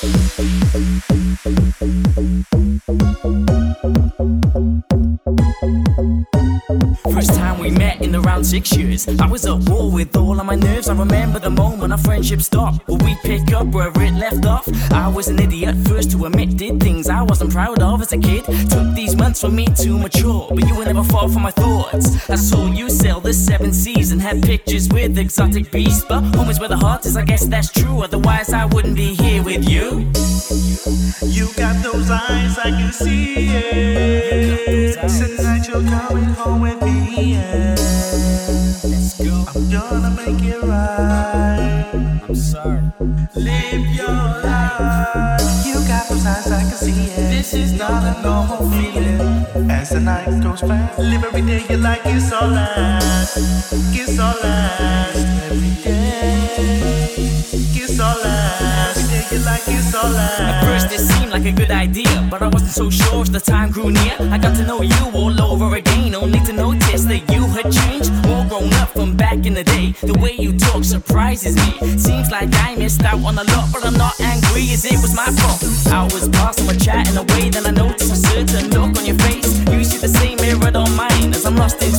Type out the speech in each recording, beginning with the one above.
First around six years. I was at war with all of my nerves. I remember the moment our friendship stopped. Will we pick up where it left off? I was an idiot first to admit, did things I wasn't proud of as a kid. Took these months for me to mature, but you were never far from my thoughts. I saw you sail the seven seas and had pictures with exotic beasts. But home is where the heart is, I guess that's true. Otherwise, I wouldn't be here with you. You got those eyes, I can see it. Tonight you're coming home with me. Yeah. Let's go. I'm gonna make it right. I'm sorry. Live your life. You got those eyes, I can see it. This is not a normal feeling. As the night goes by, live every day you like it's all last. It's all last. Every day. Like it's all. At first it seemed like a good idea, but I wasn't so sure as the time grew near. I got to know you all over again, only to notice that you had changed. More grown up from back in the day. The way you talk surprises me. Seems like I missed out on a lot, but I'm not angry as it was my fault. Hours passed and we're chatting away, then I noticed a certain look on your face. You see the same mirror on mine as I'm lost in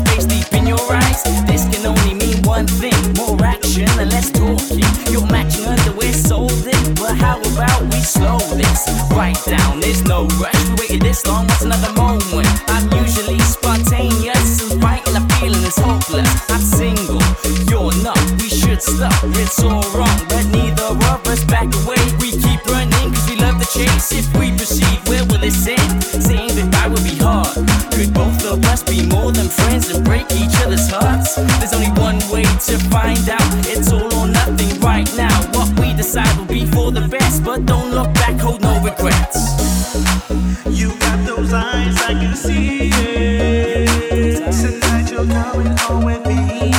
There's no rush. We waited this long, what's another moment? I'm usually spontaneous and fighting a feeling is hopeless. I'm single, you're not. We should stop. It's all wrong, but neither of us back away. We keep running cause we love the chase. If we proceed, where will this end? Saying goodbye would be hard. Could both of us be more than friends and break each other's hearts? There's only one way to find out. It's all or nothing right now. What we decide will be for the best, but don't look back, hold no regrets. You got those eyes, I can see it. Tonight you're coming home with me.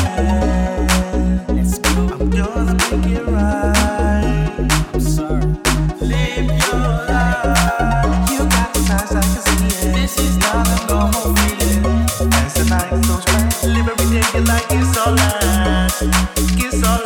I'm gonna make it right. I'm sorry. Live your life. You got those eyes, I can see it. This is not a normal feeling. As the night goes by, live every day like it's all last. It's all